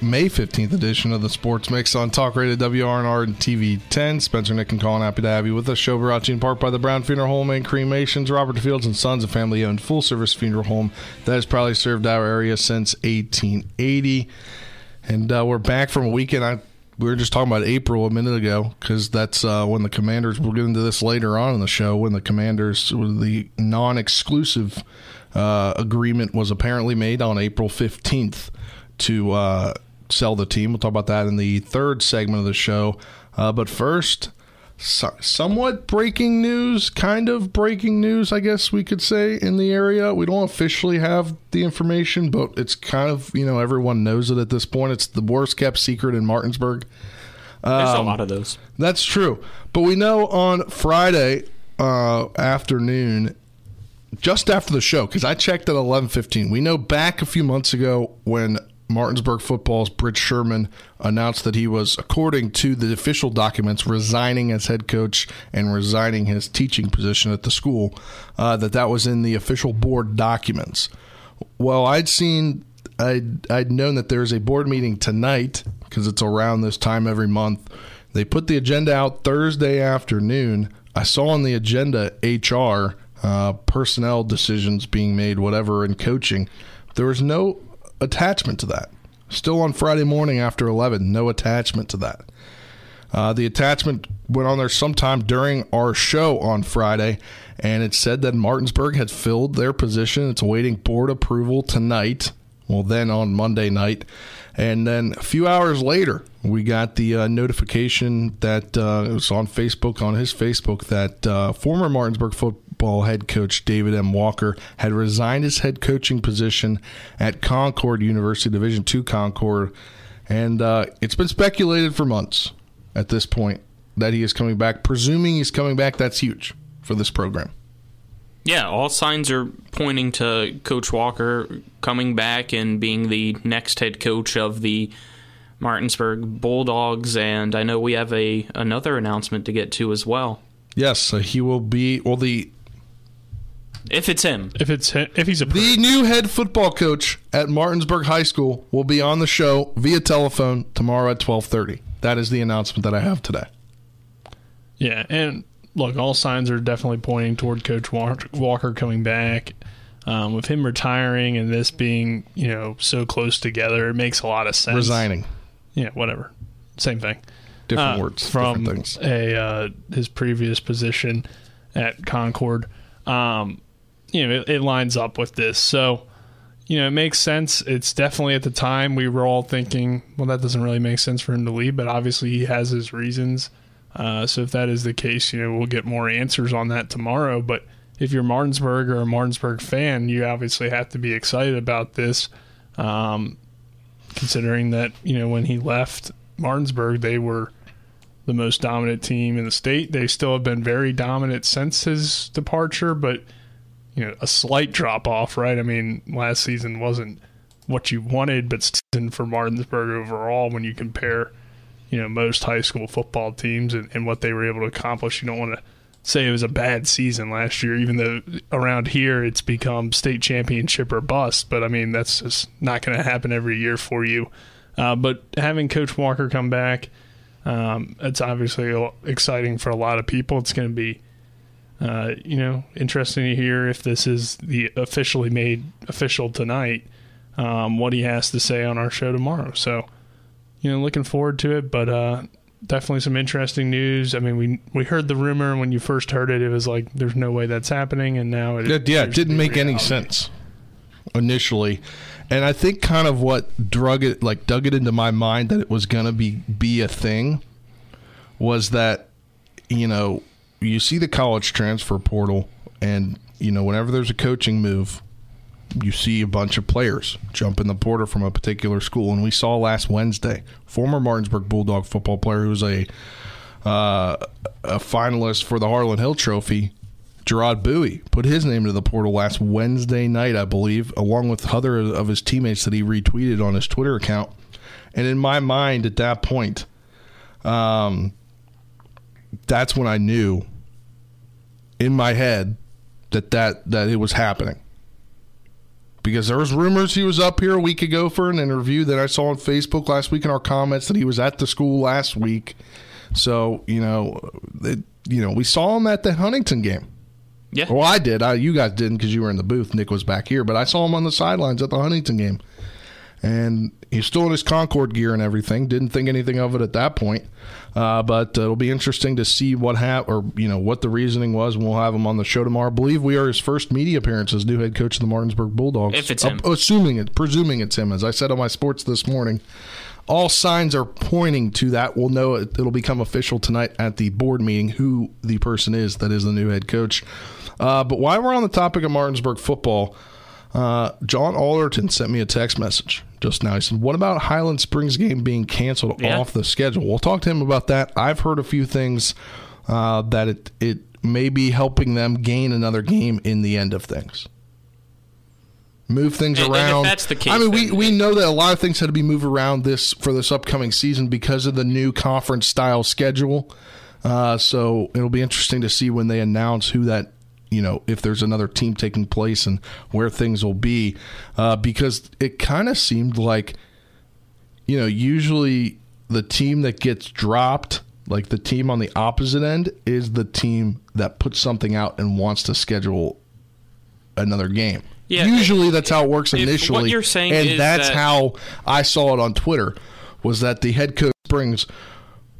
May 15th edition of the Sports Mix on Talk Radio WRNR and TV 10. Spencer, Nick, and Colin, happy to have you with us. Show brought to you in part by the Brown Funeral Home and Cremations, Robert Fields and Sons, a family owned full service funeral home that has probably served our area since 1880. And uh, we're back from a weekend. I we were just talking about April a minute ago because that's uh, when the Commanders. We'll get into this later on in the show when the Commanders, the non-exclusive uh, agreement was apparently made on April fifteenth to uh, sell the team. We'll talk about that in the third segment of the show. Uh, but first, so, somewhat breaking news, kind of breaking news, I guess we could say, in the area. We don't officially have the information, but it's kind of, you know, everyone knows it at this point. It's the worst kept secret in Martinsburg. There's a lot of those. That's true. But we know on Friday uh, afternoon, just after the show, because I checked at 11:15. We know back a few months ago when Martinsburg football's Bridge Sherman announced that he was, according to the official documents, resigning as head coach and resigning his teaching position at the school. Uh, that that was in the official board documents. Well, I'd seen, I'd, I'd known that there's a board meeting tonight because it's around this time every month. They put the agenda out Thursday afternoon. I saw on the agenda HR, uh, personnel decisions being made, whatever, in coaching. There was no attachment to that. Still on Friday morning after 11, no attachment to that. Uh, the attachment went on there sometime during our show on Friday, and it said that Martinsburg had filled their position. It's awaiting board approval tonight. Well, then on Monday night. And then a few hours later, we got the uh, notification that uh, it was on Facebook, on his Facebook, that uh, former Martinsburg football head coach David M. Walker had resigned his head coaching position at Concord University, Division II Concord. And uh, it's been speculated for months at this point that he is coming back. Presuming he's coming back, that's huge for this program. Yeah, all signs are pointing to Coach Walker coming back and being the next head coach of the Martinsburg Bulldogs. And I know we have a another announcement to get to as well. Yes, so he will be. Well, the If it's him, If it's hi- if he's a the new head football coach at Martinsburg High School will be on the show via telephone tomorrow at twelve thirty. That is the announcement that I have today. yeah, and look, all signs are definitely pointing toward Coach Walker coming back. Um, with him retiring and this being you know so close together, it makes a lot of sense. Resigning, yeah, whatever, same thing. different Uh, words, from different things. a uh, his previous position at Concord. Um, you know, it, it lines up with this, so you know it makes sense. It's definitely at the time we were all thinking, well, that doesn't really make sense for him to leave, but obviously he has his reasons. Uh, so if that is the case, you know, we'll get more answers on that tomorrow. But if you're Martinsburg or a Martinsburg fan, you obviously have to be excited about this. Um, considering that you know when he left Martinsburg, they were the most dominant team in the state. They still have been very dominant since his departure, but you know a slight drop off, right? I mean, last season wasn't what you wanted, but for Martinsburg overall when you compare you know most high school football teams and, and what they were able to accomplish. You don't want to say it was a bad season last year, even though around here it's become state championship or bust. But I mean, that's just not going to happen every year for you. Uh, but having Coach Walker come back, um, it's obviously exciting for a lot of people. It's going to be, uh, you know, interesting to hear if this is the officially made official tonight. Um, what he has to say on our show tomorrow. So, you know, looking forward to it. But uh, definitely some interesting news. I mean, we we heard the rumor when you first heard it. It was like there's no way that's happening, and now it Yeah, yeah, it didn't make any sense initially, and I think kind of what drug it, like dug it into my mind that it was gonna be be a thing, was that you know you see the college transfer portal, and you know whenever there's a coaching move, you see a bunch of players jump in the portal from a particular school. And we saw last Wednesday, former Martinsburg Bulldog football player who was a uh, a finalist for the Harlon Hill Trophy, Gerard Bowie, put his name into the portal last Wednesday night, I believe, along with other of his teammates that he retweeted on his Twitter account. And in my mind, at that point, um, that's when I knew in my head that that that it was happening because there was rumors he was up here a week ago for an interview that I saw on Facebook last week in our comments that he was at the school last week. So you know, it, you know, we saw him at the Huntington game. Yeah. Well, I did. I, you guys didn't because you were in the booth. Nick was back here, but I saw him on the sidelines at the Huntington game, and he's still in his Concord gear and everything. Didn't think anything of it at that point. Uh, but uh, it'll be interesting to see what hap- or you know what the reasoning was. And we'll have him on the show tomorrow. I believe we are his first media appearance as new head coach of the Martinsburg Bulldogs. If it's him. Uh, assuming it, presuming it's him, as I said on my sports this morning. All signs are pointing to that. We'll know it, it'll become official tonight at the board meeting who the person is that is the new head coach. Uh, but while we're on the topic of Martinsburg football, uh, John Alderton sent me a text message just now. He said, What about Highland Springs game being canceled Yeah. off the schedule? We'll talk to him about that. I've heard a few things uh, that it, it may be helping them gain another game in the end of things. Move things And- and around. that's the case, I mean, we, we know that a lot of things had to be moved around this for this upcoming season because of the new conference style schedule. Uh, so it'll be interesting to see when they announce who that you know if there's another team taking place and where things will be uh, because it kind of seemed like you know usually the team that gets dropped like the team on the opposite end is the team that puts something out and wants to schedule another game. Yeah, usually that's how it works if what initially you're saying and that's that- how i saw it on twitter was that the head coach springs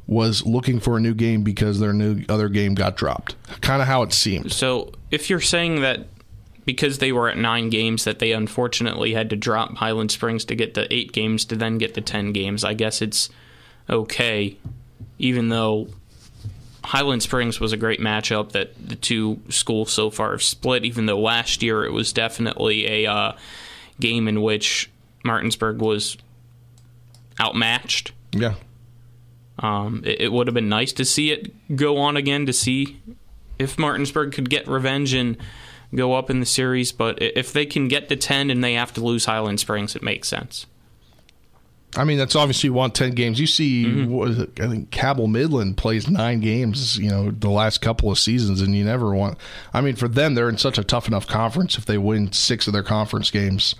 was looking for a new game because their new other game got dropped kind of how it seemed So if you're saying that because they were at nine games that they unfortunately had to drop Highland Springs to get to eight games to then get to ten games, I guess it's okay. Even though Highland Springs was a great matchup that the two schools so far have split, even though last year it was definitely a uh, game in which Martinsburg was outmatched. yeah Um, it, it would have been nice to see it go on again to see if Martinsburg could get revenge and go up in the series. But if they can get to 10 and they have to lose Highland Springs, it makes sense. I mean, that's obviously you want ten games. You see, Mm-hmm. what is it? I think Cabell Midland plays nine games. You know, the last couple of seasons, and you never want. I mean, for them, they're in such a tough enough conference. If they win six of their conference games,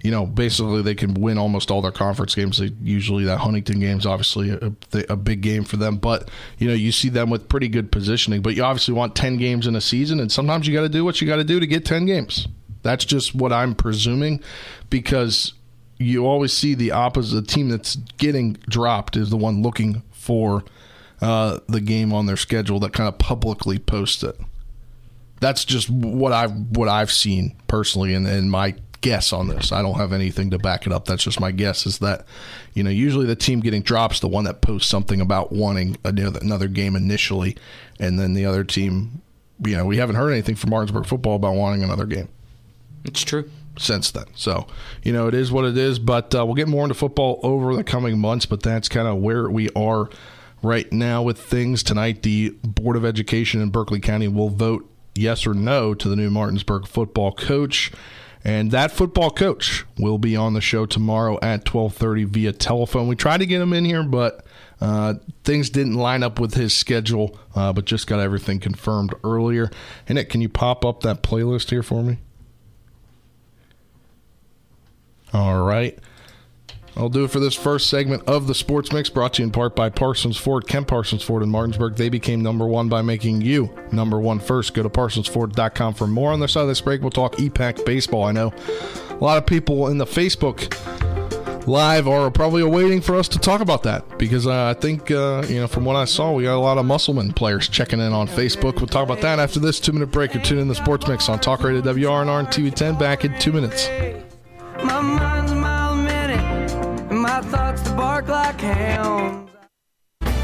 you know, basically they can win almost all their conference games. They, usually, that Huntington game's obviously a, a big game for them. But you know, you see them with pretty good positioning. But you obviously want ten games in a season, and sometimes you got to do what you got to do to get ten games. That's just what I'm presuming, because you always see the opposite the team that's getting dropped is the one looking for uh, the game on their schedule that kind of publicly posts it. That's just what I've what I've seen personally, and, and my guess on this. I don't have anything to back it up. That's just my guess. Is that you know usually the team getting drops the one that posts something about wanting another, another game initially, and then the other team. You know, we haven't heard anything from Martinsburg football about wanting another game It's true. since then. So, you know, it is what it is. But uh, we'll get more into football over the coming months. But that's kind of where we are right now with things. Tonight, the Board of Education in Berkeley County will vote yes or no to the new Martinsburg football coach. And that football coach will be on the show tomorrow at 12:30 via telephone. We tried to get him in here, but uh, things didn't line up with his schedule. Uh, but just got everything confirmed earlier. And Nick, can you pop up that playlist here for me? All right. I'll do it for this first segment of the Sports Mix, brought to you in part by Parsons Ford. Kemp Parsons Ford in Martinsburg. They became number one by making you number one first. Go to parsonsford.com for more. On the side of this break, we'll talk EPAC baseball. I know a lot of people in the Facebook live are probably waiting for us to talk about that because uh, I think, uh, you know, from what I saw, we got a lot of Musselman players checking in on Facebook. We'll talk about that after this two minute break. You're tuning in the Sports Mix on Talk Radio WRNR and TV 10 back in two minutes. My thoughts to bark like hounds.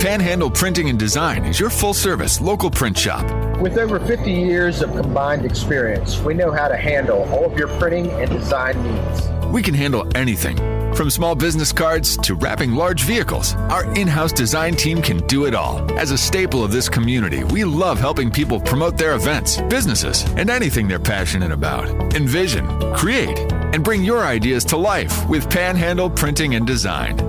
Panhandle Printing and Design is your full service local print shop. With over 50 years of combined experience, we know how to handle all of your printing and design needs. We can handle anything, from small business cards to wrapping large vehicles. Our in house design team can do it all. As a staple of this community, we love helping people promote their events, businesses, and anything they're passionate about. Envision, create, and bring your ideas to life with Panhandle Printing and Design.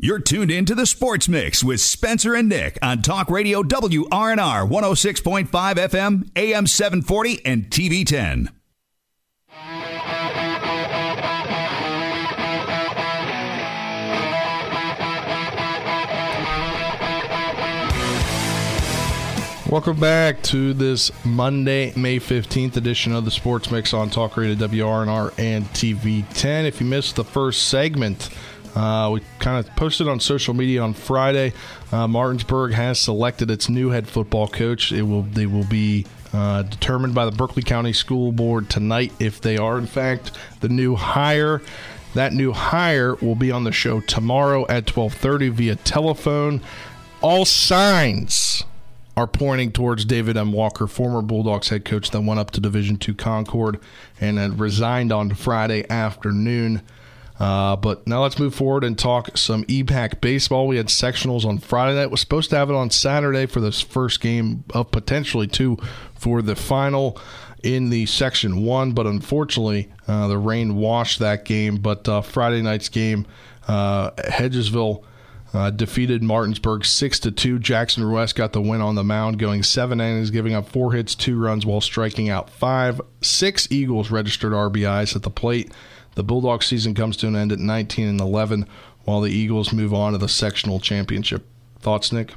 You're tuned in to the Sports Mix with Spencer and Nick on Talk Radio WRNR 106.5 FM, AM 740, and TV 10. Welcome back to this Monday, May 15th edition of the Sports Mix on Talk Radio WRNR and TV 10. If you missed the first segment, uh, we kind of posted on social media on Friday. Uh, Martinsburg has selected its new head football coach. It will they will be uh, determined by the Berkeley County School Board tonight if they are in fact the new hire. That new hire will be on the show tomorrow at 12:30 via telephone. All signs are pointing towards David M. Walker, former Bulldogs head coach that went up to Division Two Concord and had resigned on Friday afternoon. Uh, but now let's move forward and talk some EPAC baseball. We had sectionals on Friday night. We're supposed to have it on Saturday for this first game of potentially two for the final in the section one, but unfortunately uh, the rain washed that game. But uh, Friday night's game, uh, Hedgesville. Uh, defeated Martinsburg six to two. Jackson Ruest got the win on the mound, going seven innings, giving up four hits, two runs, while striking out five. Six Eagles registered RBIs at the plate. The Bulldog season comes to an end at 19 and 11, while the Eagles move on to the sectional championship. Thoughts, Nick?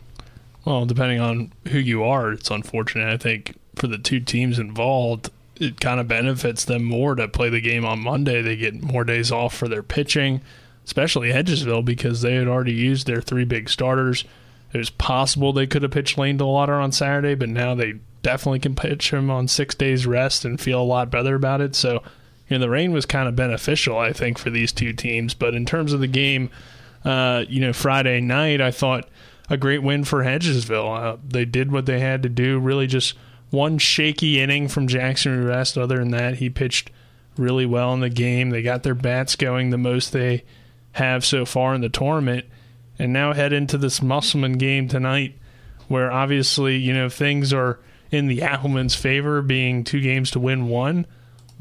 Well, depending on who you are, it's unfortunate. I think for the two teams involved, it kind of benefits them more to play the game on Monday. They get more days off for their pitching especially Hedgesville, because they had already used their three big starters. It was possible they could have pitched Lane DeLauder on Saturday, but now they definitely can pitch him on six days rest and feel a lot better about it. So, you know, the rain was kind of beneficial, I think, for these two teams. But in terms of the game, uh, you know, Friday night, I thought a great win for Hedgesville. Uh, they did what they had to do. Really, just one shaky inning from Jackson Ruest. Other than that, he pitched really well in the game. They got their bats going the most they have so far in the tournament, and now head into this Musselman game tonight, where obviously you know things are in the Applemen's favor, being two games to win one.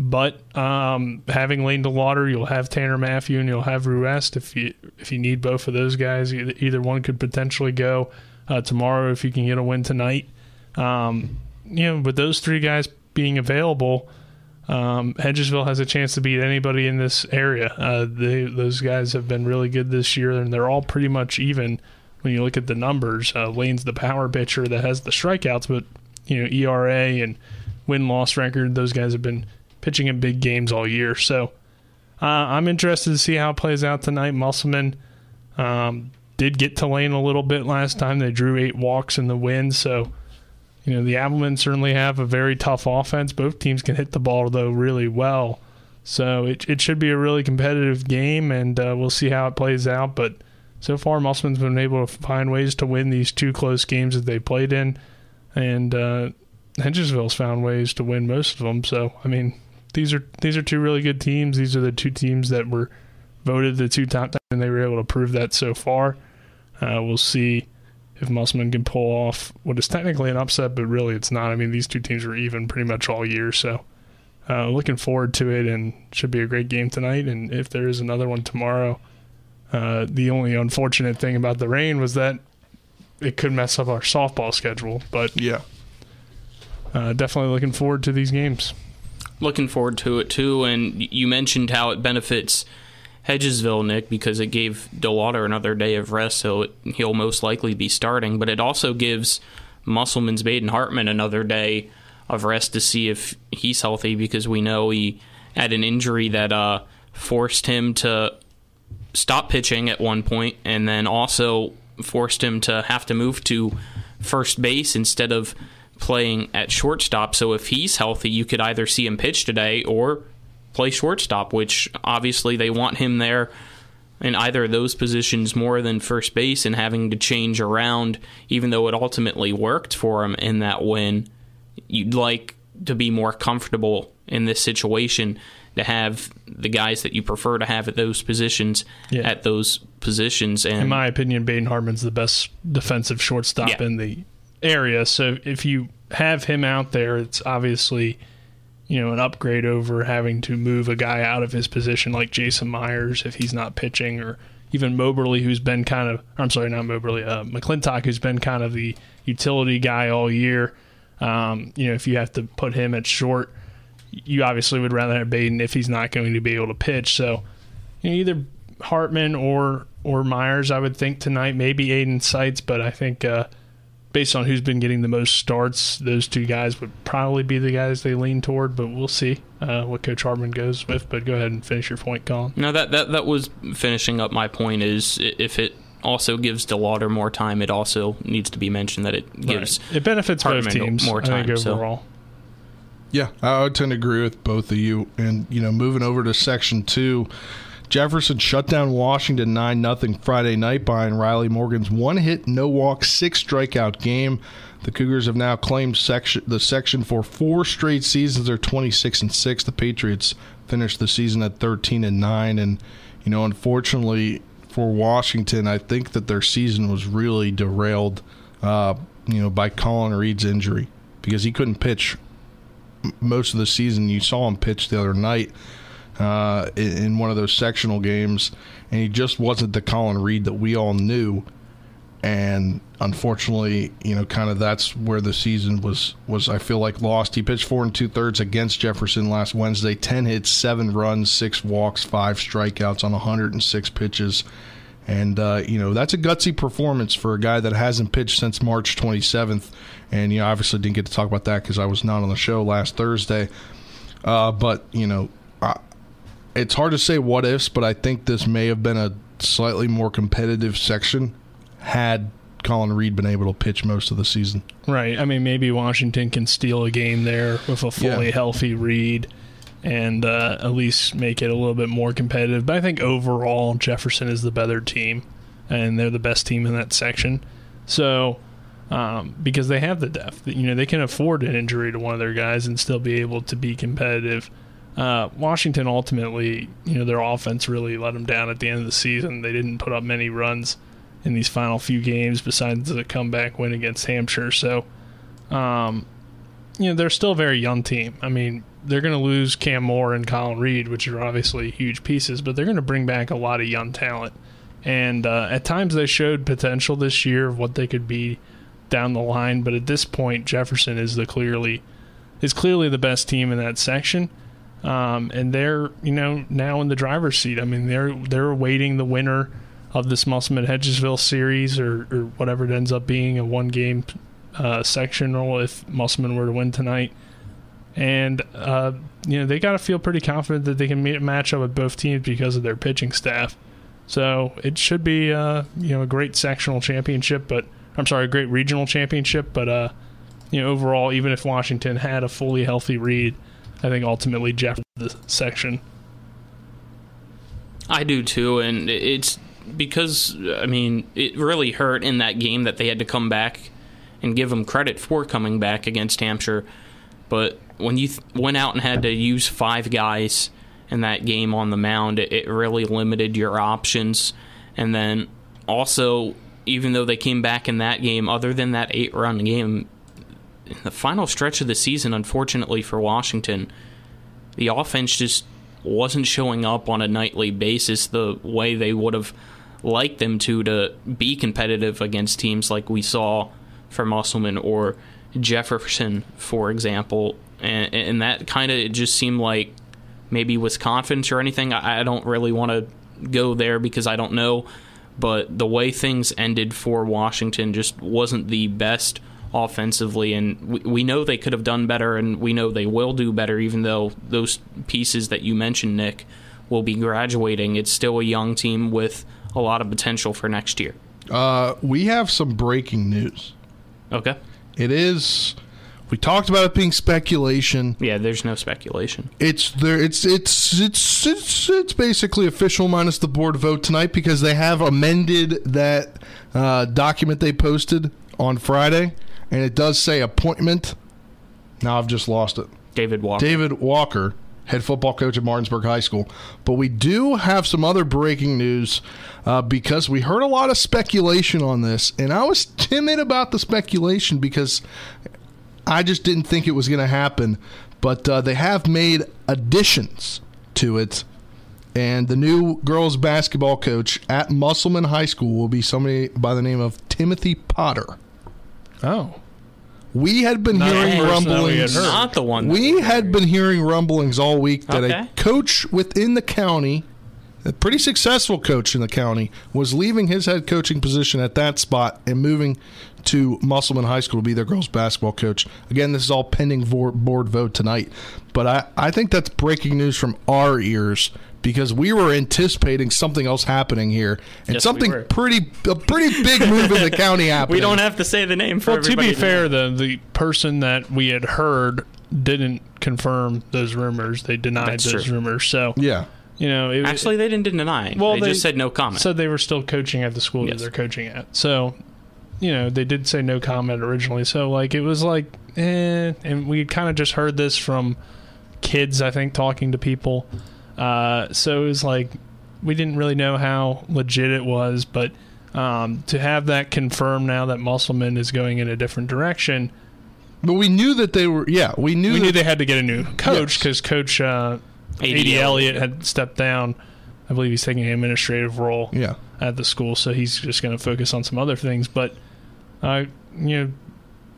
But um, having Lane DeLauder, you'll have Tanner Matthew and you'll have Ruest if you if you need both of those guys. Either, one could potentially go uh, tomorrow if you can get a win tonight. Um, you know, with those three guys being available, um, Hedgesville has a chance to beat anybody in this area. Uh, they, those guys have been really good this year, and they're all pretty much even when you look at the numbers. Uh, Lane's the power pitcher that has the strikeouts, but you know ERA and win loss record. Those guys have been pitching in big games all year. So uh, I'm interested to see how it plays out tonight. Musselman, um, did get to lane a little bit last time. They drew eight walks in the win, so you know the Applemen certainly have a very tough offense. Both teams can hit the ball though really well, so it it should be a really competitive game, and uh, we'll see how it plays out. But so far, Musselman's been able to find ways to win these two close games that they played in, and uh, found ways to win most of them. So I mean, these are these are two really good teams. These are the two teams that were voted the two top, and they were able to prove that so far. Uh, we'll see if Musselman can pull off what is technically an upset, but really it's not. I mean, these two teams were even pretty much all year, so uh, looking forward to it, and should be a great game tonight. And if there is another one tomorrow, uh, the only unfortunate thing about the rain was that it could mess up our softball schedule. But yeah, uh, definitely looking forward to these games. Looking forward to it too, and you mentioned how it benefits Hedgesville, Nick, because it gave DeLauder another day of rest, so it, he'll most likely be starting. But it also gives Musselman's Baden Hartman another day of rest to see if he's healthy, because we know he had an injury that uh, forced him to stop pitching at one point, and then also forced him to have to move to first base instead of playing at shortstop. So if he's healthy, you could either see him pitch today or play shortstop, which obviously they want him there in either of those positions more than first base and having to change around, even though it ultimately worked for him in that win. You'd like to be more comfortable in this situation to have the guys that you prefer to have at those positions yeah. at those positions. And in my opinion, Baden Hartman's the best defensive shortstop yeah. in the area. So if you have him out there, it's obviously you know, an upgrade over having to move a guy out of his position like Jason Myers if he's not pitching, or even Moberly, who's been kind of, I'm sorry, not Moberly, uh, McClintock, who's been kind of the utility guy all year. Um, you know, if you have to put him at short, you obviously would rather have Baden if he's not going to be able to pitch. So, you know, either Hartman or or Myers, I would think tonight, maybe Aiden Seitz, but I think uh, based on who's been getting the most starts, those two guys would probably be the guys they lean toward. But we'll see uh, what Coach Hartman goes with. But go ahead and finish your point, Colin. No, that that that was finishing up my point. Is if it also gives DeLauder more time, it also needs to be mentioned that it gives right. it benefits Hartman both teams more time overall. So. Yeah, I would tend to agree with both of you. And you know, moving over to section two. Jefferson shut down Washington 9 0 Friday night behind Riley Morgan's one hit, no walk, six strikeout game. The Cougars have now claimed section, the section for four straight seasons. They're 26 and 6. The Patriots finished the season at 13 and 9. And, you know, unfortunately for Washington, I think that their season was really derailed, uh, you know, by Colin Reed's injury because he couldn't pitch most of the season. You saw him pitch the other night uh, in one of those sectional games, and he just wasn't the Colin Reed that we all knew. And unfortunately, you know, kind of that's where the season was was I feel like lost. He pitched four and two thirds against Jefferson last Wednesday, ten hits, seven runs, six walks, five strikeouts on 106 pitches. And, uh, you know, that's a gutsy performance for a guy that hasn't pitched since March 27th. And, you know, obviously didn't get to talk about that because I was not on the show last Thursday. Uh, but, you know, it's hard to say what ifs, but I think this may have been a slightly more competitive section had Colin Reed been able to pitch most of the season. Right. I mean, maybe Washington can steal a game there with a fully yeah. healthy Reed and uh, at least make it a little bit more competitive. But I think overall, Jefferson is the better team, and they're the best team in that section. So, um, because they have the depth, you know, they can afford an injury to one of their guys and still be able to be competitive. Uh, Washington ultimately, you know, their offense really let them down at the end of the season. They didn't put up many runs in these final few games besides the comeback win against Hampshire. So, um, you know, they're still a very young team. I mean, they're going to lose Cam Moore and Colin Reed, which are obviously huge pieces, but they're going to bring back a lot of young talent. And uh, at times they showed potential this year of what they could be down the line, but at this point, Jefferson is the clearly is clearly the best team in that section. Um, and they're you know now in the driver's seat. I mean they're they're awaiting the winner of this Musselman Hedgesville series or, or whatever it ends up being a one game uh, sectional if Musselman were to win tonight. And uh, you know they got to feel pretty confident that they can match up with both teams because of their pitching staff. So it should be uh, you know a great sectional championship, but I'm sorry, a great regional championship. But uh, you know overall, even if Washington had a fully healthy Reed, I think ultimately Jeff the section. I do too, and it's because I mean it really hurt in that game that they had to come back and give them credit for coming back against Hampshire. But when you th- went out and had to use five guys in that game on the mound, it, it really limited your options. And then also, even though they came back in that game, other than that eight run game, in the final stretch of the season, unfortunately for Washington, the offense just wasn't showing up on a nightly basis the way they would have liked them to to be competitive against teams like we saw for Musselman or Jefferson, for example. And, and that kind of just seemed like maybe was confidence or anything. I, I don't really want to go there because I don't know. But the way things ended for Washington just wasn't the best offensively, and we, we know they could have done better, and we know they will do better, even though those pieces that you mentioned, Nick, will be graduating. It's still a young team with a lot of potential for next year. Uh, we have some breaking news. Okay. It is. We talked about it being speculation. Yeah, there's no speculation. It's there. It's it's it's it's it's basically official minus the board vote tonight because they have amended that uh, document they posted on Friday, and it does say appointment. Now I've just lost it. David Walker. David Walker, head football coach at Martinsburg High School. But we do have some other breaking news uh, because we heard a lot of speculation on this, and I was timid about the speculation because I just didn't think it was going to happen. But uh, they have made additions to it. And the new girls basketball coach at Musselman High School will be somebody by the name of Timothy Potter. Oh. We had been Not hearing person that we had rumblings. Not the one. We we had been hearing rumblings all week that Okay. a coach within the county, a pretty successful coach in the county, was leaving his head coaching position at that spot and moving to Musselman High School to be their girls basketball coach. Again, this is all pending board vote tonight. But I, I think that's breaking news from our ears because we were anticipating something else happening here and Yes, something were. pretty a pretty big move in the county happening. We don't have to say the name for Well, to be fair, the the person that we had heard didn't confirm those rumors. They denied That's those true. rumors. So Yeah. you know, it, Actually, they didn't deny. it. Well, they, they- just said no comment. said they were still coaching at the school Yes. that they're coaching at. So, you know, they did say no comment originally. So, like, it was like, eh. And we kind of just heard this from kids, I think, talking to people. Uh, so it was like, we didn't really know how legit it was. But um, to have that confirmed now that Musselman is going in a different direction, But we knew that they were yeah, we knew we that knew they had to get a new coach Yes. because Coach uh, A.D. A.D. Elliott. Elliott had stepped down. I believe he's taking an administrative role Yeah. at the school, so he's just going to focus on some other things. But, uh, you know,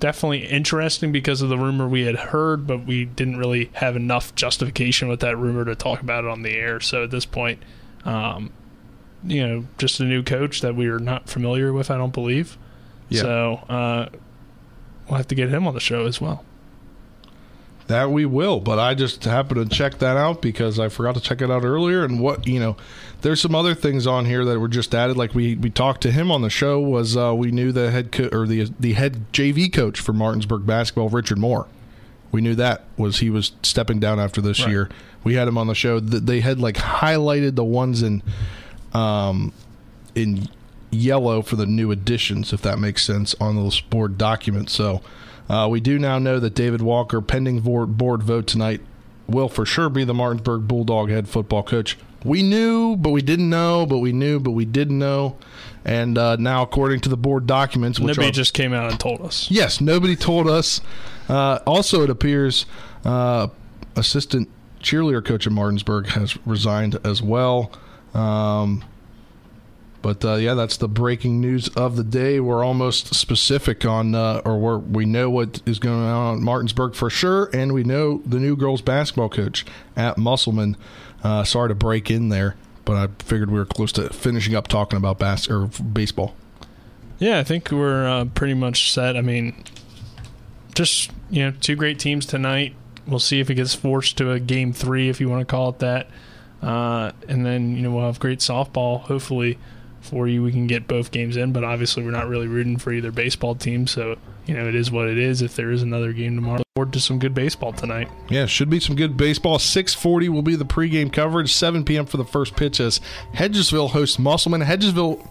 definitely interesting because of the rumor we had heard, but we didn't really have enough justification with that rumor to talk about it on the air. So at this point, um, you know, just a new coach that we are not familiar with, I don't believe. Yeah. So uh, we'll have to get him on the show as well. That we will, but I just happened to check that out because I forgot to check it out earlier. And what you know, there's some other things on here that were just added. Like we we talked to him on the show was uh, we knew the head co- or the the head JV coach for Martinsburg basketball, Richard Moore. We knew that was he was stepping down after this Right. year. We had him on the show. They had like highlighted the ones in um in yellow for the new additions, if that makes sense, on those board documents. So uh, we do now know that David Walker, pending board, board vote tonight, will for sure be the Martinsburg Bulldog head football coach. We knew, but we didn't know, but we knew, but we didn't know. And uh, now, according to the board documents, which Nobody are, just came out and told us. Yes, nobody told us. Uh, also, it appears uh, assistant cheerleader coach at Martinsburg has resigned as well. Um, but uh, yeah, that's the breaking news of the day. We're almost specific on, uh, or we're, we know what is going on at Martinsburg for sure, and we know the new girls basketball coach at Musselman. Uh, sorry to break in there, but I figured we were close to finishing up talking about bas- or baseball. Yeah, I think we're uh, pretty much set. I mean, just you know, two great teams tonight. We'll see if it gets forced to a game three, if you want to call it that. Uh, and then you know we'll have great softball. Hopefully for you, we can get both games in. But obviously, we're not really rooting for either baseball team, so you know it is what it is. If there is another game tomorrow, look forward to some good baseball tonight. Yeah, should be some good baseball. 6:40 will be the pregame coverage. 7 p.m. for the first pitch as Hedgesville hosts Musselman. Hedgesville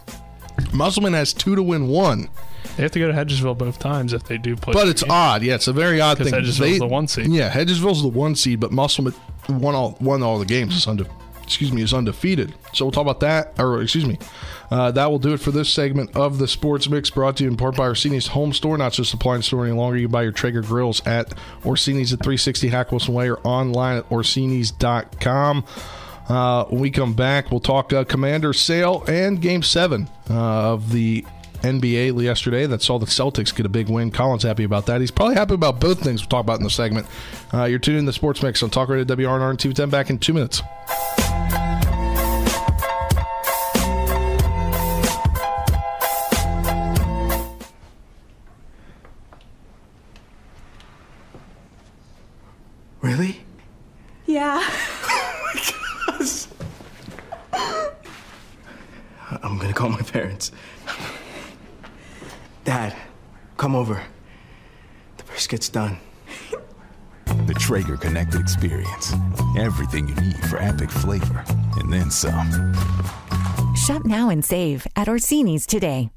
Musselman has two to win one. They have to go to Hedgesville both times if they do play. But it's odd. Yeah, it's a very odd thing. Hedgesville's They- the one seed. Yeah, Hedgesville's the one seed, but Musselman won all won all the games. It's unde- excuse me, is undefeated. So we'll talk about that. Or excuse me, uh, that will do it for this segment of the Sports Mix, brought to you in part by Orsini's Home Store. Not just appliance store any longer. You buy your Traeger grills at Orsini's at 360 Hack Wilson Way or online at Orsini's.com. Uh, when we come back, we'll talk uh, Commander Sale and Game Seven uh, of the NBA yesterday that saw the Celtics get a big win. Colin's happy about that. He's probably happy about both things we'll talk about in the segment. Uh, you're tuning in to the Sports Mix on Talk Radio WRNR and TV10 back in two minutes. Really? Yeah. I'm gonna call my parents. Dad, come over. The brisket's done. The Traeger Connected Experience. Everything you need for epic flavor, and then some. Shop now and save at Orsini's today.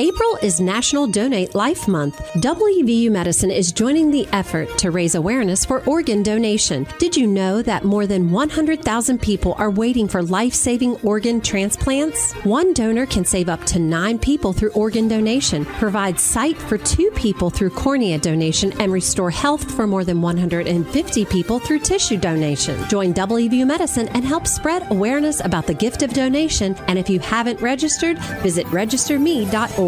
April is National Donate Life Month. WVU Medicine is joining the effort to raise awareness for organ donation. Did you know that more than 100,000 people are waiting for life saving organ transplants? One donor can save up to nine people through organ donation, provide sight for two people through cornea donation, and restore health for more than 150 people through tissue donation. Join WVU Medicine and help spread awareness about the gift of donation. And if you haven't registered, visit registerme.org.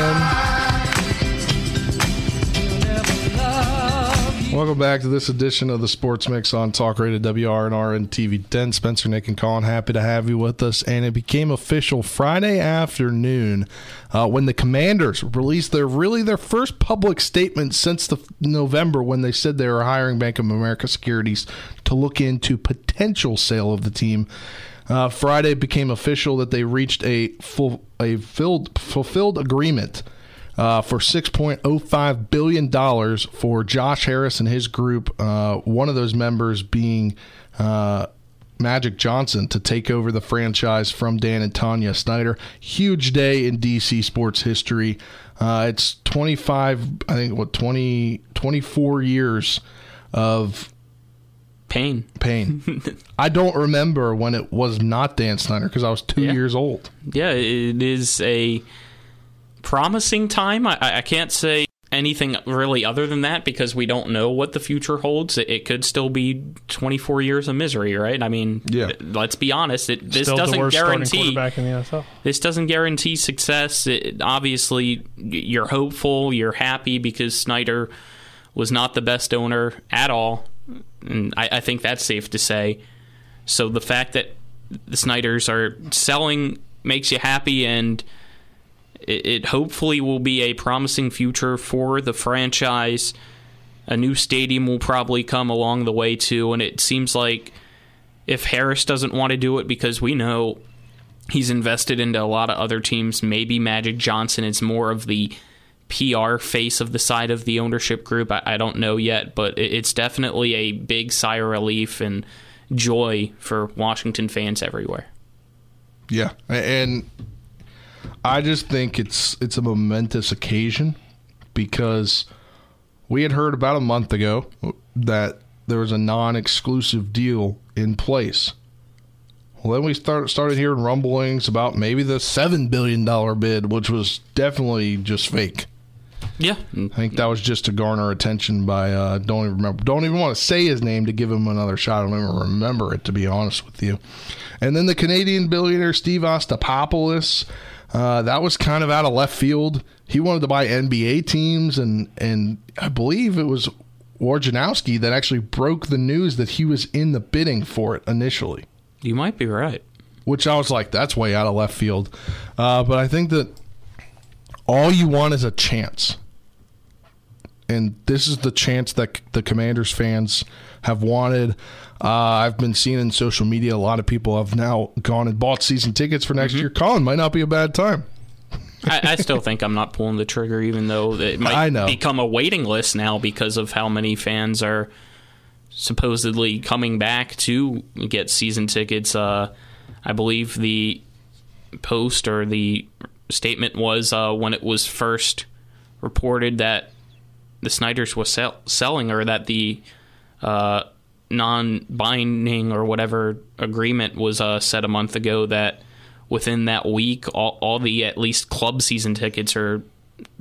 Welcome back to this edition of the Sports Mix on Talk Radio WRNR and TV 10. Spencer, Nick, and Colin, happy to have you with us. And it became official Friday afternoon uh, when the Commanders released their really their first public statement since the November when they said they were hiring Bank of America Securities to look into potential sale of the team. Uh, Friday became official that they reached a full a filled, fulfilled agreement uh, for $6.05 billion for Josh Harris and his group, uh, one of those members being uh, Magic Johnson to take over the franchise from Dan and Tanya Snyder. Huge day in DC sports history. Uh, it's 25, I think, what, 20, 24 years of pain. Pain. I don't remember when it was not Dan Snyder because I was two Yeah. years old. Yeah, it is a promising time. I, I can't say anything really other than that because we don't know what the future holds. It, it could still be 24 years of misery, right? I mean, yeah. let's be honest. It, this Still doesn't worst guarantee quarterback in the NFL. this doesn't guarantee success. It, obviously, you're hopeful, you're happy because Snyder was not the best owner at all, and I, I think that's safe to say. So the fact that the Snyders are selling makes you happy, and it, it hopefully will be a promising future for the franchise. A new stadium will probably come along the way too, and it seems like if Harris doesn't want to do it because we know he's invested into a lot of other teams, maybe Magic Johnson is more of the PR face of the side of the ownership group. I, I don't know yet, but it, it's definitely a big sigh of relief and joy for Washington fans everywhere. Yeah, and I just think it's it's a momentous occasion because we had heard about a month ago that there was a non-exclusive deal in place. Well, then we start, started hearing rumblings about maybe the seven billion dollar bid, which was definitely just fake. Yeah, I think that was just to garner attention by uh, don't even remember, don't even want to say his name to give him another shot. I don't even remember it to be honest with you. And then the Canadian billionaire Steve Apostolopoulos, uh, that was kind of out of left field. He wanted to buy NBA teams, and and I believe it was Wojnarowski that actually broke the news that he was in the bidding for it initially. You might be right. Which I was like, that's way out of left field. Uh, but I think that all you want is a chance. And this is the chance that the Commanders fans have wanted. Uh, I've been seeing in social media a lot of people have now gone and bought season tickets for next mm-hmm. year. Colin might not be a bad time. I, I, still think I'm not pulling the trigger, even though it might become a waiting list now because of how many fans are supposedly coming back to get season tickets. Uh, I believe the post or the statement was uh, when it was first reported that the Snyders was sell- selling or that the uh, non-binding or whatever agreement was uh, said a month ago that within that week all, all the at least club season tickets or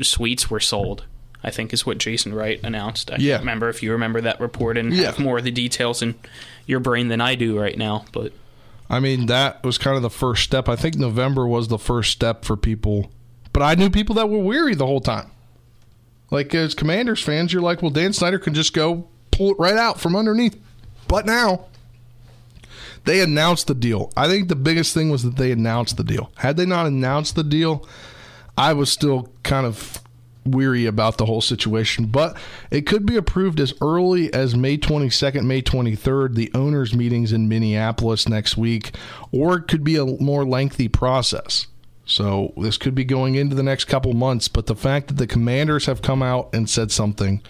suites were sold. I think is what Jason Wright announced. I yeah. can't remember if you remember that report and yeah. have more of the details in your brain than I do right now. But I mean, that was kind of the first step. I think November was the first step for people. But I knew people that were weary the whole time. Like as Commanders fans, you're like, well, Dan Snyder can just go pull it right out from underneath. But now they announced the deal. I think the biggest thing was that they announced the deal. Had they not announced the deal, I was still kind of weary about the whole situation, but it could be approved as early as May 22nd, May 23rd, the owners' meetings in Minneapolis next week, or it could be a more lengthy process. So this could be going into the next couple months, but the fact that the commanders have come out and said something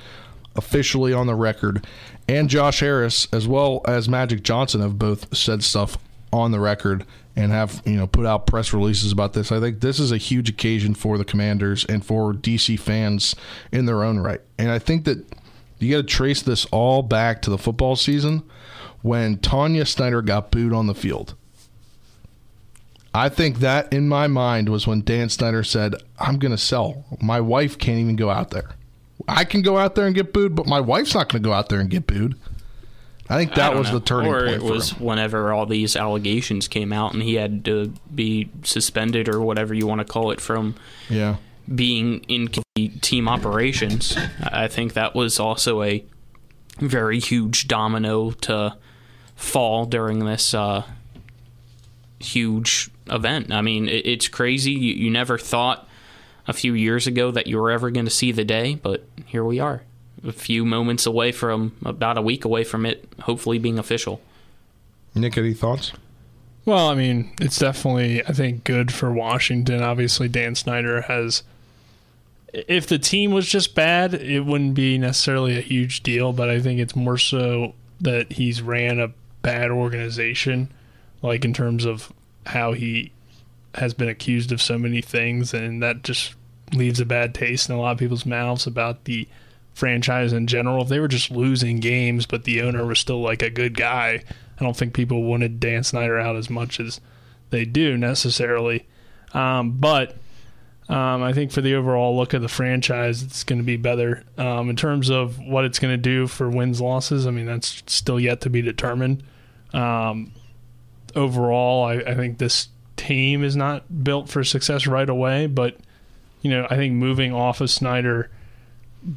officially on the record, and Josh Harris as well as Magic Johnson have both said stuff on the record and have you know put out press releases about this. I think this is a huge occasion for the Commanders and for DC fans in their own right. And I think that you got to trace this all back to the football season when Tanya Snyder got booed on the field. I think that in my mind was when Dan Snyder said, "I'm going to sell. My wife can't even go out there. I can go out there and get booed, but my wife's not going to go out there and get booed." I think that I was know. the turning or point. it was whenever all these allegations came out and he had to be suspended or whatever you want to call it from yeah. being in team operations. I think that was also a very huge domino to fall during this uh, huge event. I mean, it, it's crazy. You, you never thought a few years ago that you were ever going to see the day, but here we are a few moments away from about a week away from it hopefully being official. Nick, any thoughts? Well, I mean, it's definitely I think good for Washington. Obviously, Dan Snyder has. If the team was just bad, it wouldn't be necessarily a huge deal. But I think it's more so that he's ran a bad organization, like in terms of how he has been accused of so many things, and that just leaves a bad taste in a lot of people's mouths about the franchise in general. If they were just losing games, but the owner was still like a good guy, I don't think people wanted Dan Snyder out as much as they do necessarily. Um, but um, I think for the overall look of the franchise, it's going to be better. Um, in terms of what it's going to do for wins losses, I mean, that's still yet to be determined. Um, overall, I, I think this team is not built for success right away, but you know, I think moving off of Snyder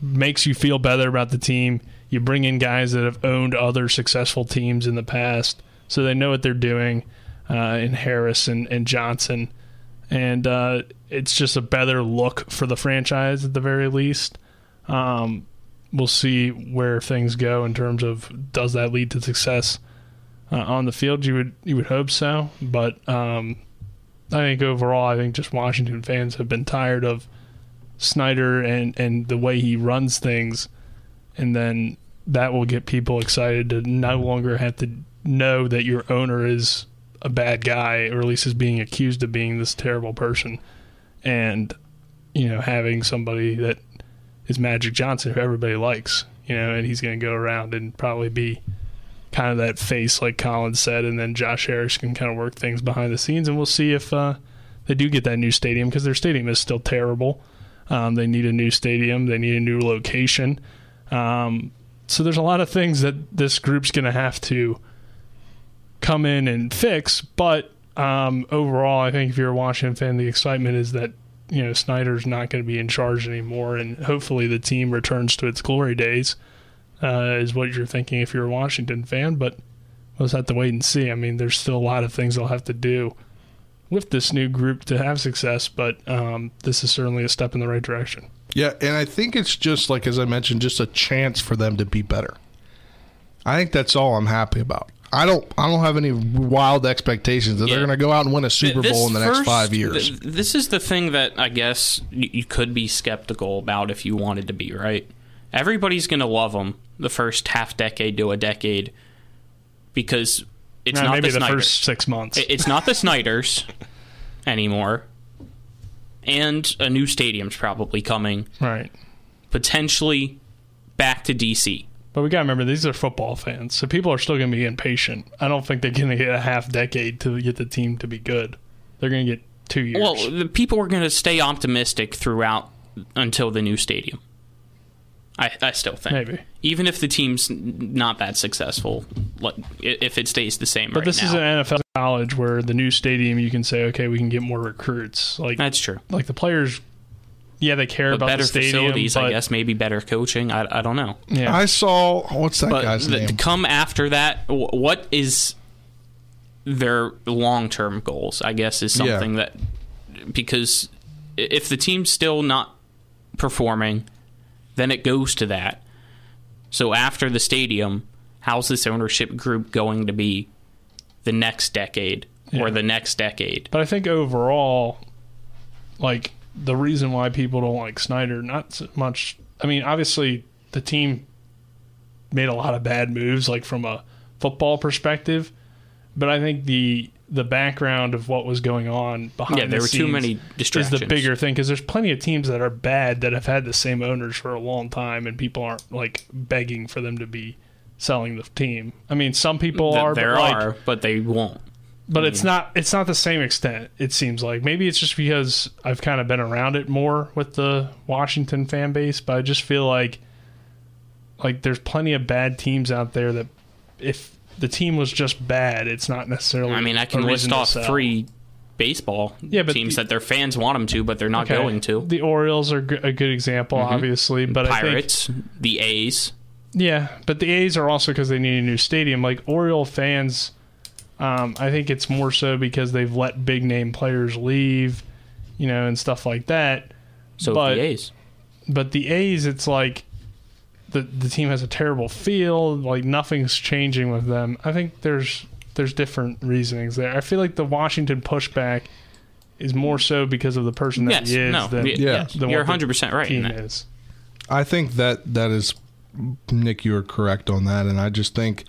makes you feel better about the team. You bring in guys that have owned other successful teams in the past, so they know what they're doing. uh, in Harris and, and Johnson, and uh, it's just a better look for the franchise at the very least. Um, we'll see where things go in terms of does that lead to success uh, on the field. You would you would hope so, but um, I think overall, I think just Washington fans have been tired of Snyder and and the way he runs things, and then that will get people excited to no longer have to know that your owner is a bad guy or at least is being accused of being this terrible person. And you know having somebody that is Magic Johnson who everybody likes you know and he's going to go around and probably be kind of that face like Colin's said and then Josh Harris can kind of work things behind the scenes and we'll see if uh, they do get that new stadium because their stadium is still terrible um, they need a new stadium they need a new location um, so there's a lot of things that this group's going to have to come in and fix. But um, overall, I think if you're a Washington fan, the excitement is that you know Snyder's not going to be in charge anymore, and hopefully the team returns to its glory days. Uh, is what you're thinking if you're a Washington fan, but we'll just have to wait and see. I mean, there's still a lot of things they'll have to do with this new group to have success, but um, this is certainly a step in the right direction. Yeah, and I think it's just like as I mentioned, just a chance for them to be better. I think that's all I'm happy about. I don't I don't have any wild expectations that Yeah. they're going to go out and win a Super This Bowl in the next 5 years. th- this is the thing that I guess you, you could be skeptical about if you wanted to be, right? Everybody's going to love them the first half decade to a decade because it's not maybe the, the first six months. It's not the Snyders anymore. And a new stadium's probably coming. Right. Potentially back to DC. But we got to remember these are football fans, so people are still to be impatient. I don't think they're to get a half decade to get the team to be good. They're to get two years. Well, the people are to stay optimistic throughout until the new stadium. I, I still think Maybe. even if the team's not that successful, if it stays the same but right this now. is an NFL college where the new stadium you can say, okay, we can get more recruits. Like That's true. Like the players, yeah, they care but about better the stadium. facilities, but I guess, maybe better coaching. I, I don't know. Yeah. I saw what's that but guy's the- name? to come after that, what is their long term goals? I guess is Yeah. something that because if the team's still not performing, then it goes to that. So after the stadium, how's this ownership group going to be the next decade or Yeah. the next decade? But I think overall, like the reason why people don't like Snyder, not so much. I mean, obviously the team made a lot of bad moves, like from a football perspective. But I think the the background of what was going on behind Yeah, there the were too scenes many is the bigger thing because there's plenty of teams that are bad that have had the same owners for a long time, and people aren't like begging for them to be selling the team. I mean, some people Th- are. there but, like, are, but they won't. but I it's not it's not the same extent it seems like maybe it's just because i've kind of been around it more with the washington fan base but i just feel like like there's plenty of bad teams out there that if the team was just bad it's not necessarily I mean, I can list off three baseball Yeah, but teams the- that their fans want them to, but they're not Okay. going to. the orioles are g- a good example Mhm. obviously but I think, Pirates, the A's. Yeah, but the A's are also because they need a new stadium. Like Oriole fans, um, I think it's more so because they've let big name players leave, you know, and stuff like that. So but, the A's. But the A's, it's like the the team has a terrible feel. Like nothing's changing with them. I think there's there's different reasonings there. I feel like the Washington pushback is more so because of the person that Yes, he is no, than, y- yes, than you're the 100% right in team that. is. I think that that is Nick. You are correct on that, and I just think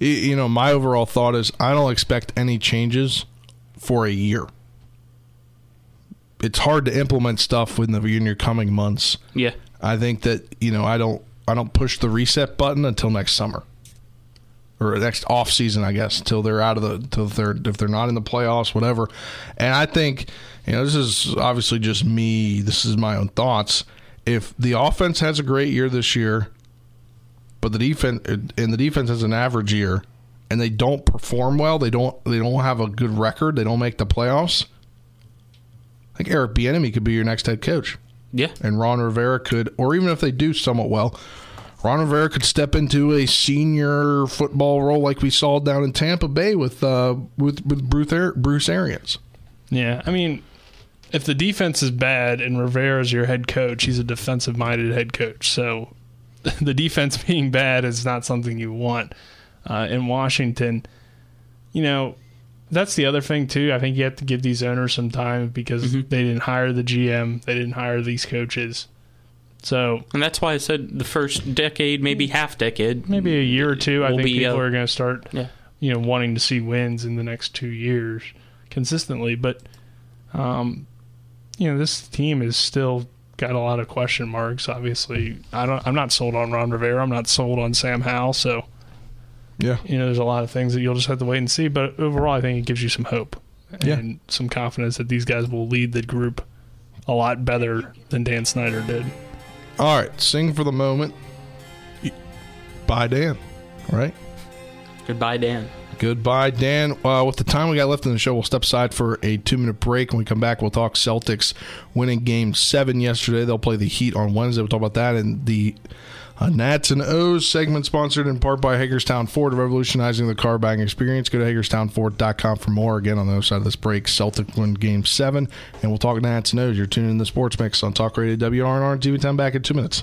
you know my overall thought is I don't expect any changes for a year. It's hard to implement stuff in the in your coming months. Yeah. I think that you know I don't I don't push the reset button until next summer or next off season, I guess, until they're out of the until they're if they're not in the playoffs, whatever. And I think you know this is obviously just me. This is my own thoughts. If the offense has a great year this year, but the defense and the defense has an average year, and they don't perform well, they don't they don't have a good record, they don't make the playoffs. I think Eric Bieniemy could be your next head coach. Yeah. And Ron Rivera could, or even if they do somewhat well, Ron Rivera could step into a senior football role like we saw down in Tampa Bay with uh, with, with Bruce, Bruce Arians. Yeah, I mean, if the defense is bad and Rivera is your head coach, he's a defensive minded head coach. So the defense being bad is not something you want uh, in Washington. You know, that's the other thing too. I think you have to give these owners some time because mm-hmm. they didn't hire the GM, they didn't hire these coaches. So, and that's why I said the first decade, maybe half decade, maybe a year or two. I think be, people uh, are going to start, yeah. you know, wanting to see wins in the next two years consistently. But, um, you know, this team is still got a lot of question marks. Obviously, I don't. I'm not sold on Ron Rivera. I'm not sold on Sam Howell. So, yeah, you know, there's a lot of things that you'll just have to wait and see. But overall, I think it gives you some hope and yeah. some confidence that these guys will lead the group a lot better than Dan Snyder did. All right, sing for the moment. Bye, Dan. All right. Goodbye, Dan. Goodbye, Dan. Uh, with the time we got left in the show, we'll step aside for a two minute break. When we come back, we'll talk Celtics winning game seven yesterday. They'll play the Heat on Wednesday. We'll talk about that and the uh, Nats and O's segment sponsored in part by Hagerstown Ford, revolutionizing the car buying experience. Go to HagerstownFord.com for more. Again, on the other side of this break, Celtic win game seven, and we'll talk Nats and O's. You're tuning in the Sports Mix on Talk Radio WRNR and TV 10 back in two minutes.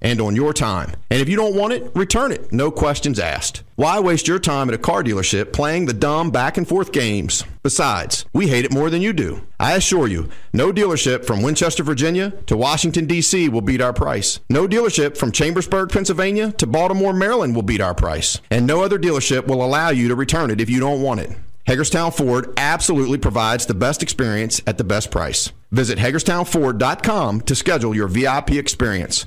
and on your time. And if you don't want it, return it. No questions asked. Why waste your time at a car dealership playing the dumb back and forth games? Besides, we hate it more than you do. I assure you, no dealership from Winchester, Virginia to Washington, D.C. will beat our price. No dealership from Chambersburg, Pennsylvania to Baltimore, Maryland will beat our price. And no other dealership will allow you to return it if you don't want it. Hagerstown Ford absolutely provides the best experience at the best price. Visit HagerstownFord.com to schedule your VIP experience.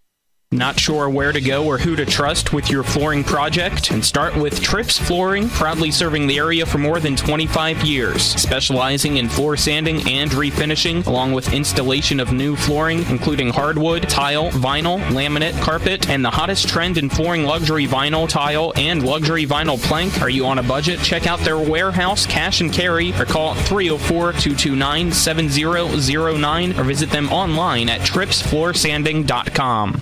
Not sure where to go or who to trust with your flooring project? And start with Trips Flooring, proudly serving the area for more than 25 years, specializing in floor sanding and refinishing, along with installation of new flooring, including hardwood, tile, vinyl, laminate, carpet, and the hottest trend in flooring luxury vinyl, tile, and luxury vinyl plank. Are you on a budget? Check out their warehouse, cash and carry, or call 304 229 7009 or visit them online at tripsfloorsanding.com.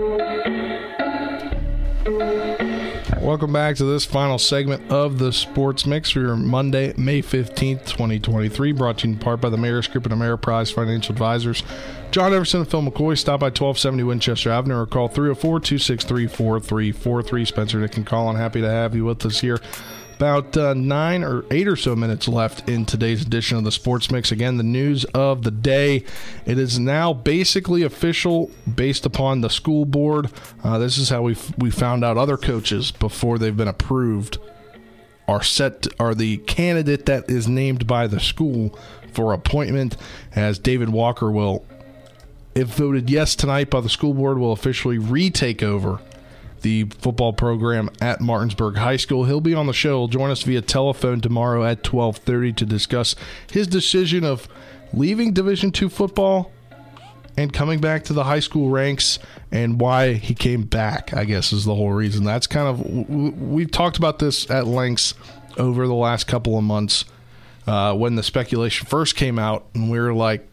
Welcome back to this final segment of the Sports Mix for your Monday, May 15th, 2023. Brought to you in part by the Mayor's Group and Ameriprise Financial Advisors. John Everson and Phil McCoy, stop by 1270 Winchester Avenue or call 304 263 4343. Spencer Nick Colin. Happy to have you with us here. About uh, nine or eight or so minutes left in today's edition of the Sports Mix. Again, the news of the day. It is now basically official based upon the school board. Uh, this is how we we found out other coaches before they've been approved are set are the candidate that is named by the school for appointment as David Walker will if voted yes tonight by the school board, will officially retake over the football program at Martinsburg High School. He'll be on the show. He'll join us via telephone tomorrow at 12:30 to discuss his decision of leaving Division 2 football and coming back to the high school ranks and why he came back, I guess is the whole reason. That's kind of we've talked about this at lengths over the last couple of months uh, when the speculation first came out and we were like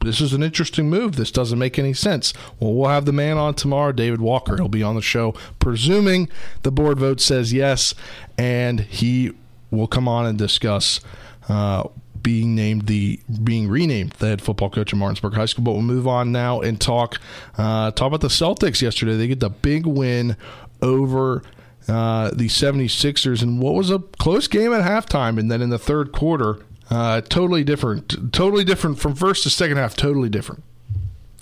this is an interesting move. This doesn't make any sense. Well, we'll have the man on tomorrow, David Walker. He'll be on the show, presuming the board vote says yes, and he will come on and discuss uh, being named the being renamed the head football coach of Martinsburg High School. But we'll move on now and talk uh, talk about the Celtics yesterday. They get the big win over uh, the 76ers and what was a close game at halftime and then in the third quarter uh, totally different. Totally different from first to second half totally different.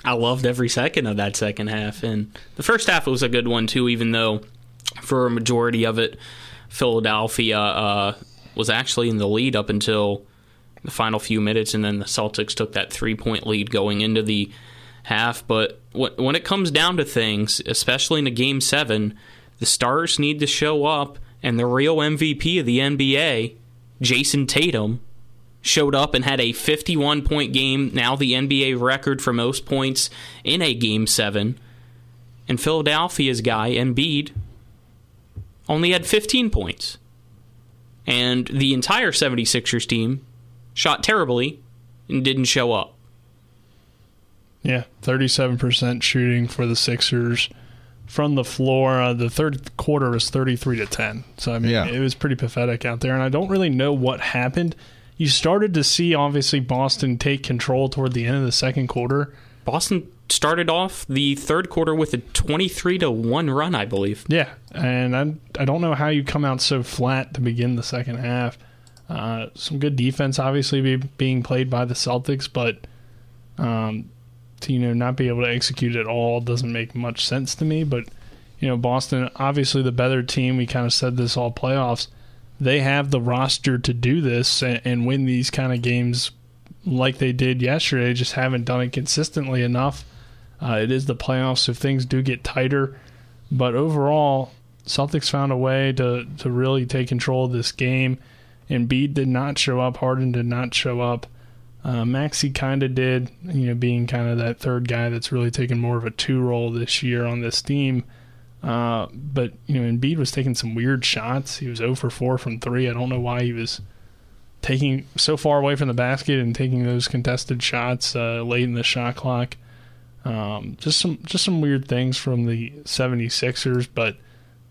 I loved every second of that second half and the first half was a good one too even though for a majority of it Philadelphia uh, was actually in the lead up until the final few minutes and then the Celtics took that three point lead going into the half. But when it comes down to things especially in a game 7 the stars need to show up, and the real MVP of the NBA, Jayson Tatum, showed up and had a 51 point game, now the NBA record for most points in a game seven. And Philadelphia's guy, Embiid, only had 15 points. And the entire 76ers team shot terribly and didn't show up. Yeah, 37% shooting for the Sixers from the floor. Uh, the third quarter was 33 to 10. So, I mean, yeah. it was pretty pathetic out there. And I don't really know what happened. You started to see, obviously, Boston take control toward the end of the second quarter. Boston started off the third quarter with a 23 to 1 run, I believe. Yeah. And I, I don't know how you come out so flat to begin the second half. Uh, some good defense, obviously, be, being played by the Celtics, but um, to you know not be able to execute at all doesn't make much sense to me. But you know, Boston obviously the better team. We kind of said this all playoffs. They have the roster to do this and, and win these kind of games like they did yesterday. Just haven't done it consistently enough. Uh, it is the playoffs, so things do get tighter. But overall, Celtics found a way to to really take control of this game. Embiid did not show up. Harden did not show up. Uh, Maxey kind of did, you know, being kind of that third guy that's really taken more of a two role this year on this team. Uh, but you know, Embiid was taking some weird shots. He was 0 for 4 from three. I don't know why he was taking so far away from the basket and taking those contested shots uh, late in the shot clock. Um, just some just some weird things from the 76ers, but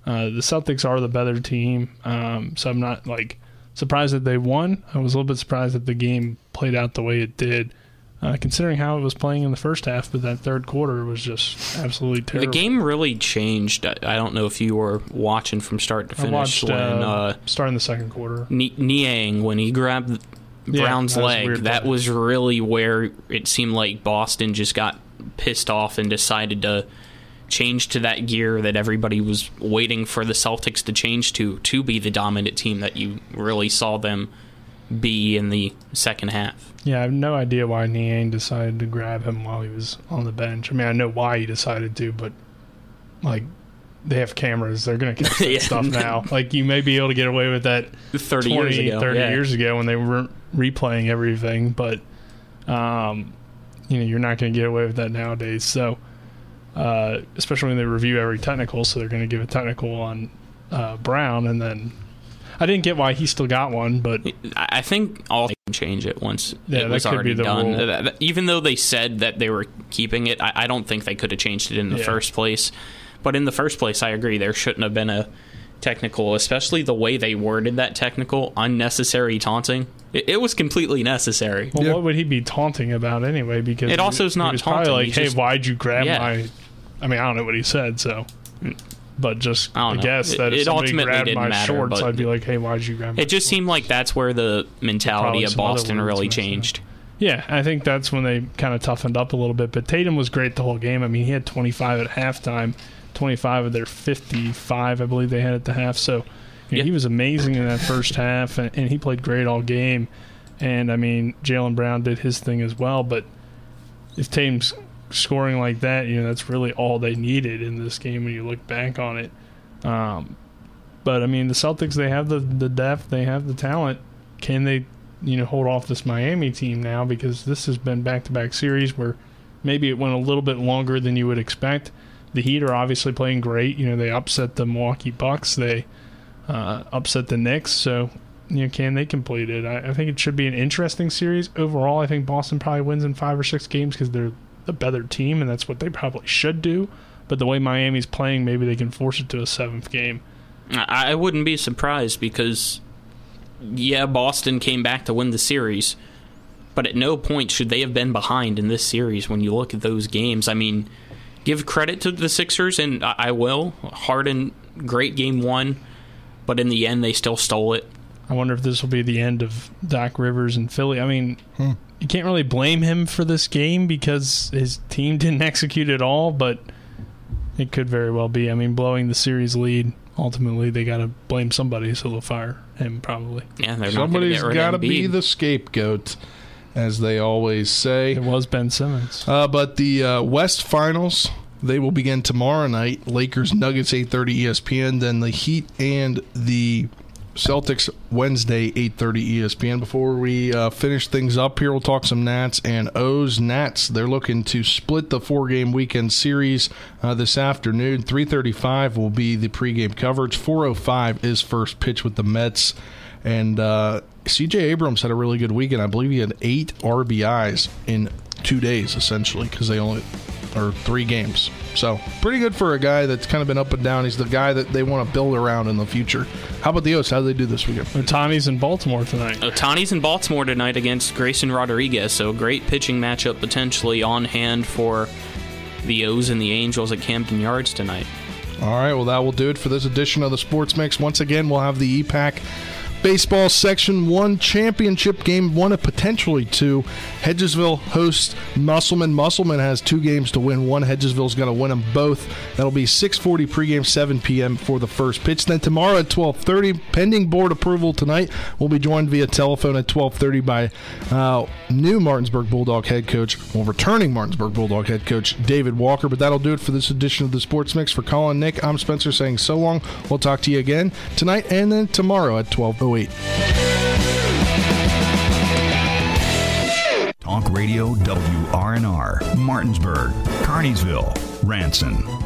uh, the Celtics are the better team. Um, so I'm not like surprised that they won. I was a little bit surprised that the game played out the way it did. Uh, considering how it was playing in the first half, but that third quarter was just absolutely terrible. The game really changed. I, don't know if you were watching from start to finish. I watched, when, uh, uh, starting the second quarter. Niang, when he grabbed Brown's yeah, leg, was that was really where it seemed like Boston just got pissed off and decided to change to that gear that everybody was waiting for the Celtics to change to to be the dominant team that you really saw them be in the second half. Yeah, I have no idea why Niang decided to grab him while he was on the bench. I mean, I know why he decided to, but like they have cameras, they're going to catch that Yeah. stuff now. Like you may be able to get away with that 30 20, years ago, 30 yeah. years ago when they weren't replaying everything, but um, you know, you're not going to get away with that nowadays. So, uh, especially when they review every technical, so they're going to give a technical on uh, Brown, and then I didn't get why he still got one, but I I think all they can change it once Yeah, it that was could be already the done. rule. That- that- Even though they said that they were keeping it, I, I don't think they could have changed it in the Yeah. first place. But in the first place, I agree there shouldn't have been a technical, especially the way they worded that technical, unnecessary taunting. It, it was completely necessary. Well, what would he be taunting about anyway? Because It he- also is he not was probably taunting, like, he "Hey, just- why'd you grab Yeah. my?" I mean, I don't know what he said, so. Mm. But just I I, guess It- that if it somebody ultimately grabbed didn't my matter, shorts, I'd be like, "Hey, why'd you grab?" my It just seemed like that's where the mentality Probably of Boston really changed. Yeah, I think that's when they kind of toughened up a little bit. But Tatum was great the whole game. I mean, he had 25 at halftime, 25 of their 55, I believe they had at the half. So you know, he was amazing in that first half, and, and he played great all game. And I mean, Jaylen Brown did his thing as well. But if Tatum's scoring like that, you know, that's really all they needed in this game when you look back on it. Um, but I mean, the Celtics they have the the depth, they have the talent. Can they, you know, hold off this Miami team now? Because this has been back to back series where maybe it went a little bit longer than you would expect. The Heat are obviously playing great. You know, they upset the Milwaukee Bucks. They uh, upset the Knicks. So you know, can they complete it? I, I think it should be an interesting series overall. I think Boston probably wins in five or six games because they're the better team, and that's what they probably should do. But the way Miami's playing, maybe they can force it to a seventh game. I wouldn't be surprised because, yeah, Boston came back to win the series, but at no point should they have been behind in this series when you look at those games. I mean, give credit to the Sixers, and I will. Harden, great game one, but in the end, they still stole it. I wonder if this will be the end of Doc Rivers and Philly. I mean, hmm. You can't really blame him for this game because his team didn't execute at all, but it could very well be. I mean, blowing the series lead, ultimately they got to blame somebody, so they'll fire him probably. Yeah, somebody's got to be the scapegoat, as they always say. It was Ben Simmons. Uh, but the uh, West Finals they will begin tomorrow night. Lakers Nuggets 8:30 ESPN. Then the Heat and the Celtics Wednesday 8:30 ESPN. Before we uh, finish things up here, we'll talk some Nats and O's. Nats they're looking to split the four-game weekend series uh, this afternoon. 3:35 will be the pregame coverage. 4:05 is first pitch with the Mets, and uh, C.J. Abrams had a really good weekend. I believe he had eight RBIs in two days, essentially, because they only or three games. So pretty good for a guy that's kind of been up and down. He's the guy that they want to build around in the future. How about the O's? How do they do this weekend? Ohtani's in Baltimore tonight. Ohtani's in Baltimore tonight against Grayson Rodriguez. So great pitching matchup potentially on hand for the O's and the Angels at Camden Yards tonight. All right, well, that will do it for this edition of the Sports Mix. Once again, we'll have the EPAC Baseball Section 1 championship game, one of potentially two. Hedgesville hosts Musselman. Musselman has two games to win. One, Hedgesville's going to win them both. That'll be 6.40 pregame, 7 p.m. for the first pitch. Then tomorrow at 12.30, pending board approval tonight, we'll be joined via telephone at 12.30 by uh, new Martinsburg Bulldog head coach, well, returning Martinsburg Bulldog head coach David Walker. But that'll do it for this edition of the Sports Mix. For Colin Nick, I'm Spencer saying so long. We'll talk to you again tonight and then tomorrow at 12.00. 08. Talk Radio WRNR, Martinsburg, Kearneysville, Ranson.